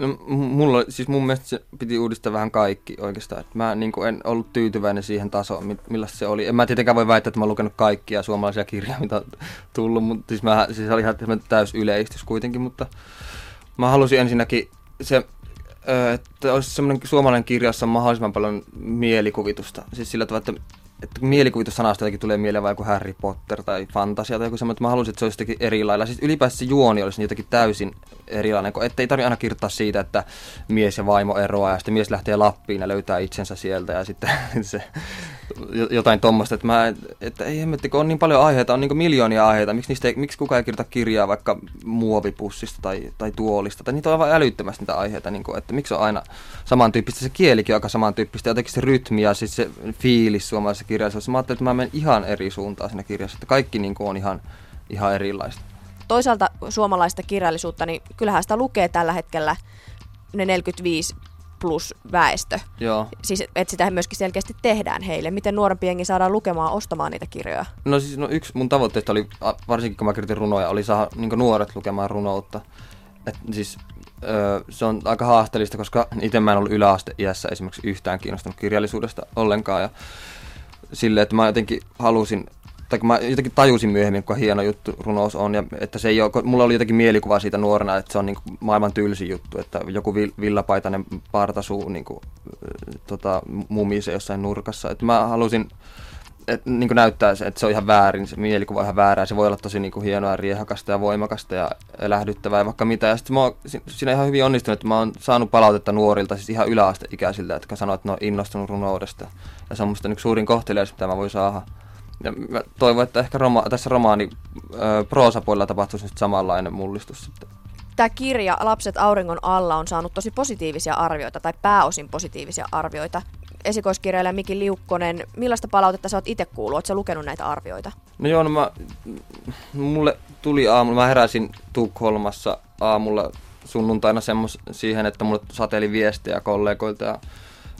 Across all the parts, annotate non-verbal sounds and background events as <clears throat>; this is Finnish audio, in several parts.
No, mulla, siis mun mielestä se piti uudistaa vähän kaikki oikeastaan. Mä niin en ollut tyytyväinen siihen tasoon, millaista se oli. En mä tietenkään voi väittää, että mä oon lukenut kaikkia suomalaisia kirjoja, mitä on tullut, mutta siis, mä, siis oli ihan täys yleistys kuitenkin, mutta mä halusin ensinnäkin se, että olisi semmoinen suomalainen kirja, jossa on mahdollisimman paljon mielikuvitusta. Siis sillä tavalla, että että mielikuvitussanasta jotenkin tulee mieleen vaikka Harry Potter tai fantasia tai joku semmoinen, että mä halusin, että se olisi jotenkin eri lailla. Siis ylipäänsä se juoni olisi jotenkin täysin erilainen, että ei tarvitse aina kirjoittaa siitä, että mies ja vaimo eroaa ja sitten mies lähtee Lappiin ja löytää itsensä sieltä ja sitten <laughs> se, jotain tuommoista, että, että ei hemmetti, kun on niin paljon aiheita, on niin miljoonia aiheita, miksi, niistä ei, miksi kukaan ei kirjoita kirjaa vaikka muovipussista tai, tai tuolista, tai niitä on aivan älyttömästi niitä aiheita, niin kuin, että miksi on aina samantyyppistä, se kielikin on aika samantyyppistä, jotenkin se rytmi ja siis se fiilis suomalaisessa kirjallisuudessa, mä ajattelin, että mä menen ihan eri suuntaan siinä kirjassa, että kaikki niin kuin on ihan, ihan erilaista. Toisaalta suomalaista kirjallisuutta, niin kyllähän sitä lukee tällä hetkellä ne 45 plus väestö. Joo. Siis, että sitä myöskin selkeästi tehdään heille. Miten nuorempi jengi saadaan lukemaan, ostamaan niitä kirjoja? No siis no yksi mun tavoitteista oli, varsinkin kun mä kirjoitin runoja, oli saada niin nuoret lukemaan runoutta. Et siis öö, se on aika haasteellista, koska itse mä en ollut yläasteiässä esimerkiksi yhtään kiinnostunut kirjallisuudesta ollenkaan. Ja sille, että mä jotenkin halusin tai mä jotenkin tajusin myöhemmin, kuinka hieno juttu runous on, ja että se ei ole, mulla oli jotenkin mielikuva siitä nuorena, että se on niin kuin maailman tylsin juttu, että joku villapaitainen partasuu niin kuin, tota, mumise jossain nurkassa, että mä halusin että niin näyttää se, että se on ihan väärin, se mielikuva on ihan väärää, se voi olla tosi niin kuin hienoa, riehakasta ja voimakasta ja lähdyttävää ja vaikka mitä. Ja sitten mä oon siinä ihan hyvin onnistunut, että mä oon saanut palautetta nuorilta, siis ihan yläasteikäisiltä, jotka sanoo, että ne on innostunut runoudesta. Ja se on musta niin suurin kohteliaisuus, mitä mä voin saada. Ja mä toivon, että ehkä roma, tässä romaani ö, proosapuolella tapahtuisi nyt samanlainen mullistus sitten. Tämä kirja Lapset auringon alla on saanut tosi positiivisia arvioita, tai pääosin positiivisia arvioita. Esikoiskirjailija Miki Liukkonen, millaista palautetta sä oot itse kuullut? Oletko lukenut näitä arvioita? No joo, no mä, mulle tuli aamulla, mä heräsin Tukholmassa aamulla sunnuntaina semmos, siihen, että mulle sateeli viestejä kollegoilta ja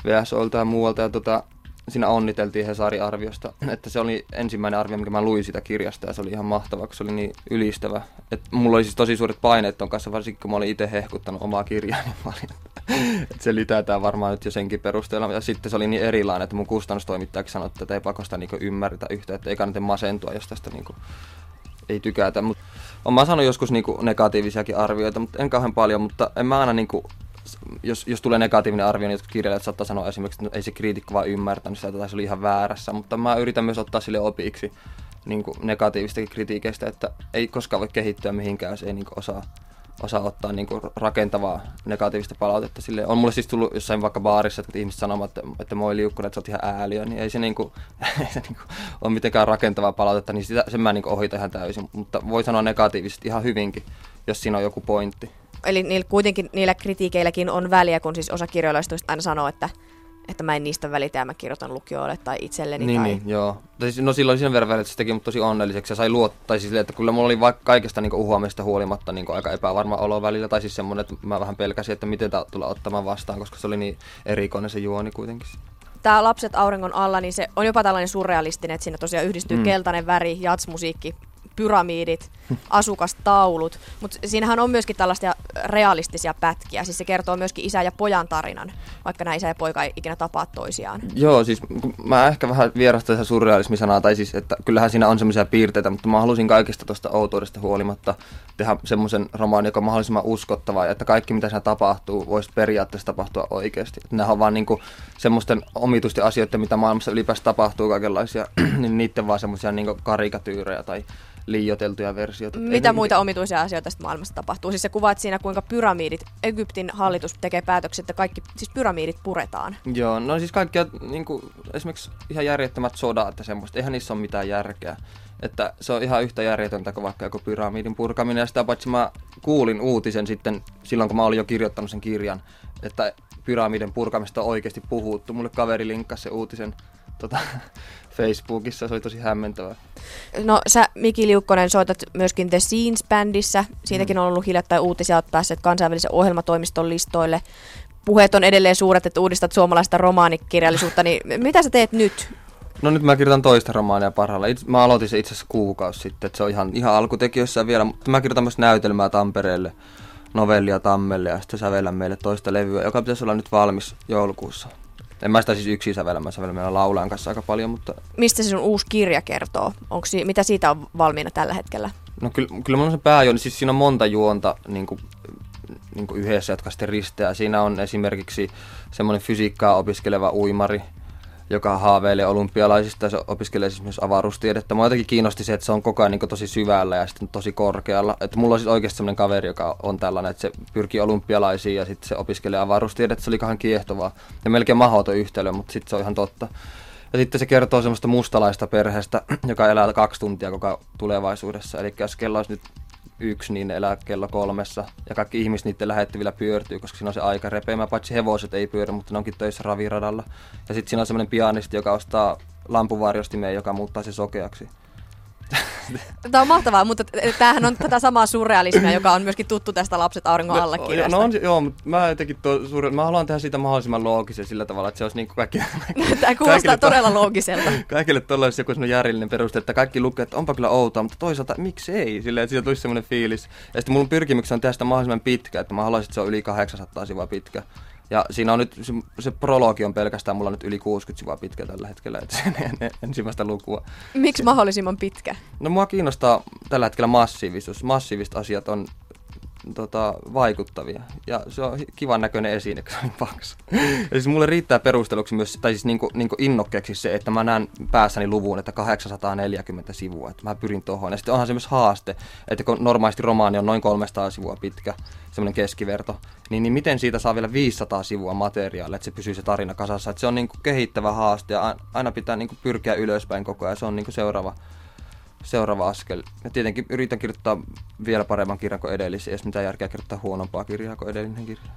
VSOilta ja muualta. Ja tota, siinä onniteltiin Hesari-arviosta, <clears throat> että se oli ensimmäinen arvio, mikä mä luin sitä kirjasta ja se oli ihan mahtava, se oli niin ylistävä. Et mulla oli siis tosi suuret paineet ton kanssa, varsinkin kun mä olin itse hehkuttanut omaa kirjaa <laughs> niin paljon. Et se litätään varmaan nyt jo senkin perusteella. Ja sitten se oli niin erilainen, että mun kustannustoimittajakin sanoi, että ei pakosta niinku ymmärretä yhtä, että ei kannata masentua, jos tästä niinku ei tykätä. Mut, olen mä saanut joskus niinku negatiivisiakin arvioita, mutta en kauhean paljon, mutta en mä aina niinku jos, jos tulee negatiivinen arvio, niin jotkut kirjailijat saattaa sanoa esimerkiksi, että ei se kriitikko vaan ymmärtänyt sitä, tai se oli ihan väärässä, mutta mä yritän myös ottaa sille opiksi niin kuin negatiivistakin kritiikeistä, että ei koskaan voi kehittyä mihinkään, jos ei niin osaa, osaa ottaa niin kuin rakentavaa negatiivista palautetta. Sille on mulle siis tullut jossain vaikka baarissa, että ihmiset sanovat, että, että moi liukkuna, että sä oot ihan ääliö, niin ei se, niin kuin, <laughs> ei se niin kuin ole mitenkään rakentavaa palautetta, niin sitä, sen mä niin ohitan ihan täysin. Mutta voi sanoa negatiivisesti ihan hyvinkin, jos siinä on joku pointti. Eli niillä, kuitenkin niillä kritiikeilläkin on väliä, kun siis osa kirjoilijoista aina sanoo, että, että mä en niistä välitä ja mä kirjoitan lukijoille tai itselleni. Niin, tai... niin joo. Siis, no silloin siinä verran väliä, että se teki mut tosi onnelliseksi ja sai luottaa. Siis että kyllä mulla oli vaikka kaikesta niin uhuamista huolimatta niin aika epävarma olo välillä. Tai siis semmoinen, että mä vähän pelkäsin, että miten tämä tulee ottamaan vastaan, koska se oli niin erikoinen se juoni kuitenkin. Tämä Lapset auringon alla, niin se on jopa tällainen surrealistinen, että siinä tosiaan yhdistyy mm. keltainen väri, jatsmusiikki, pyramidit, <laughs> asukastaulut, mutta siinähän on myöskin tällaisia realistisia pätkiä, siis se kertoo myöskin isä ja pojan tarinan, vaikka nämä isä ja poika ei ikinä tapaa toisiaan. Joo, siis mä ehkä vähän vierastan tätä surrealismisanaa, tai siis, että kyllähän siinä on semmoisia piirteitä, mutta mä halusin kaikista tuosta outoudesta huolimatta tehdä semmoisen romaanin, joka on mahdollisimman uskottava, että kaikki mitä siinä tapahtuu, voisi periaatteessa tapahtua oikeasti. Että nämä on vaan niinku semmoisten omituisten asioiden, mitä maailmassa ylipäänsä tapahtuu kaikenlaisia, <clears throat> niin niiden vaan semmoisia niinku karikatyyrejä tai liioteltuja versioita. Mitä Ei muita omituisia asioita tästä maailmassa tapahtuu? Siis sä kuvaat siinä, kuinka pyramidit, Egyptin hallitus tekee päätökset, että kaikki siis pyramidit puretaan. Joo, no siis kaikkia, niin kuin, esimerkiksi ihan järjettömät sodat ja semmoista, eihän niissä ole mitään järkeä. Että se on ihan yhtä järjetöntä kuin vaikka joku pyramidin purkaminen. Ja sitä paitsi mä kuulin uutisen sitten silloin, kun mä olin jo kirjoittanut sen kirjan, että pyramidin purkamista on oikeasti puhuttu. Mulle kaveri linkkasi se uutisen tota, <laughs> Facebookissa, se oli tosi hämmentävää. No sä Miki Liukkonen soitat myöskin The Scenes-bändissä, siitäkin on ollut hiljattain uutisia, että päässeet kansainvälisen ohjelmatoimiston listoille. Puheet on edelleen suuret, että uudistat suomalaista romaanikirjallisuutta, niin mitä sä teet nyt? No nyt mä kirjoitan toista romaania parhaalla. Mä aloitin se itse asiassa kuukausi sitten, että se on ihan, ihan alkutekijöissä vielä, mutta mä kirjoitan myös näytelmää Tampereelle novellia Tammelle ja sitten sävellä meille toista levyä, joka pitäisi olla nyt valmis joulukuussa. En mä sitä siis yksin sävellä, mä sävellä meillä laulajan kanssa aika paljon, mutta... Mistä se sun uusi kirja kertoo? Onko si- mitä siitä on valmiina tällä hetkellä? No kyllä, kyllä mun on se pääjuoni, siis siinä on monta juonta niin kuin, niin kuin yhdessä, jotka sitten risteää. Siinä on esimerkiksi semmoinen fysiikkaa opiskeleva uimari, joka haaveilee olympialaisista ja se opiskelee siis myös avaruustiedettä. Mua jotenkin kiinnosti se, että se on koko ajan niin tosi syvällä ja sitten tosi korkealla. Että mulla on siis oikeasti semmoinen kaveri, joka on tällainen, että se pyrkii olympialaisiin ja sitten se opiskelee avaruustiedettä. Se oli ihan kiehtovaa ja melkein mahdoton yhtälö, mutta sitten se on ihan totta. Ja sitten se kertoo semmoista mustalaista perheestä, joka elää kaksi tuntia koko tulevaisuudessa. Eli jos kello olisi nyt yksi, niin ne elää kello kolmessa. Ja kaikki ihmiset niiden lähettävillä pyörtyy, koska siinä on se aika repeämä. Paitsi hevoset ei pyörä, mutta ne onkin töissä raviradalla. Ja sitten siinä on semmoinen pianisti, joka ostaa lampuvarjostimeen, joka muuttaa se sokeaksi. Tämä on mahtavaa, mutta tämähän on tätä samaa surrealismia, joka on myöskin tuttu tästä Lapset auringon alla no. No on, joo, mutta mä jotenkin tuo suure, mä haluan tehdä siitä mahdollisimman loogisen sillä tavalla, että se olisi niin kuin kaikki... <laughs> Tämä kuulostaa todella loogiselta. <laughs> Kaikille tuolla olisi joku järjellinen peruste, että kaikki lukee, että onpa kyllä outoa, mutta toisaalta miksi ei? Silleen, että siitä tulisi semmoinen fiilis. Ja sitten mun pyrkimykseni on tehdä sitä mahdollisimman pitkä, että mä haluaisin, että se on yli 800 sivua pitkä. Ja siinä on nyt, se, se prologi on pelkästään mulla nyt yli 60 sivua pitkä tällä hetkellä, että se en, ensimmäistä lukua. Miksi mahdollisimman pitkä? No mua kiinnostaa tällä hetkellä massiivisuus. Massiiviset asiat on tota, vaikuttavia. Ja se on kivan näköinen esine, kun se on paksu. ja siis mulle riittää perusteluksi myös, tai siis niinku, niinku innokkeeksi se, että mä näen päässäni luvun, että 840 sivua, että mä pyrin tuohon. Ja sitten onhan se myös haaste, että kun normaalisti romaani on noin 300 sivua pitkä, semmoinen keskiverto, niin, niin miten siitä saa vielä 500 sivua materiaalia, että se pysyy se tarina kasassa. Että se on niinku kehittävä haaste ja aina pitää niinku pyrkiä ylöspäin koko ajan. Se on niinku seuraava, seuraava askel. Ja tietenkin yritän kirjoittaa vielä paremman kirjan kuin edellisen, jos mitään järkeä kirjoittaa huonompaa kirjaa kuin edellinen kirja.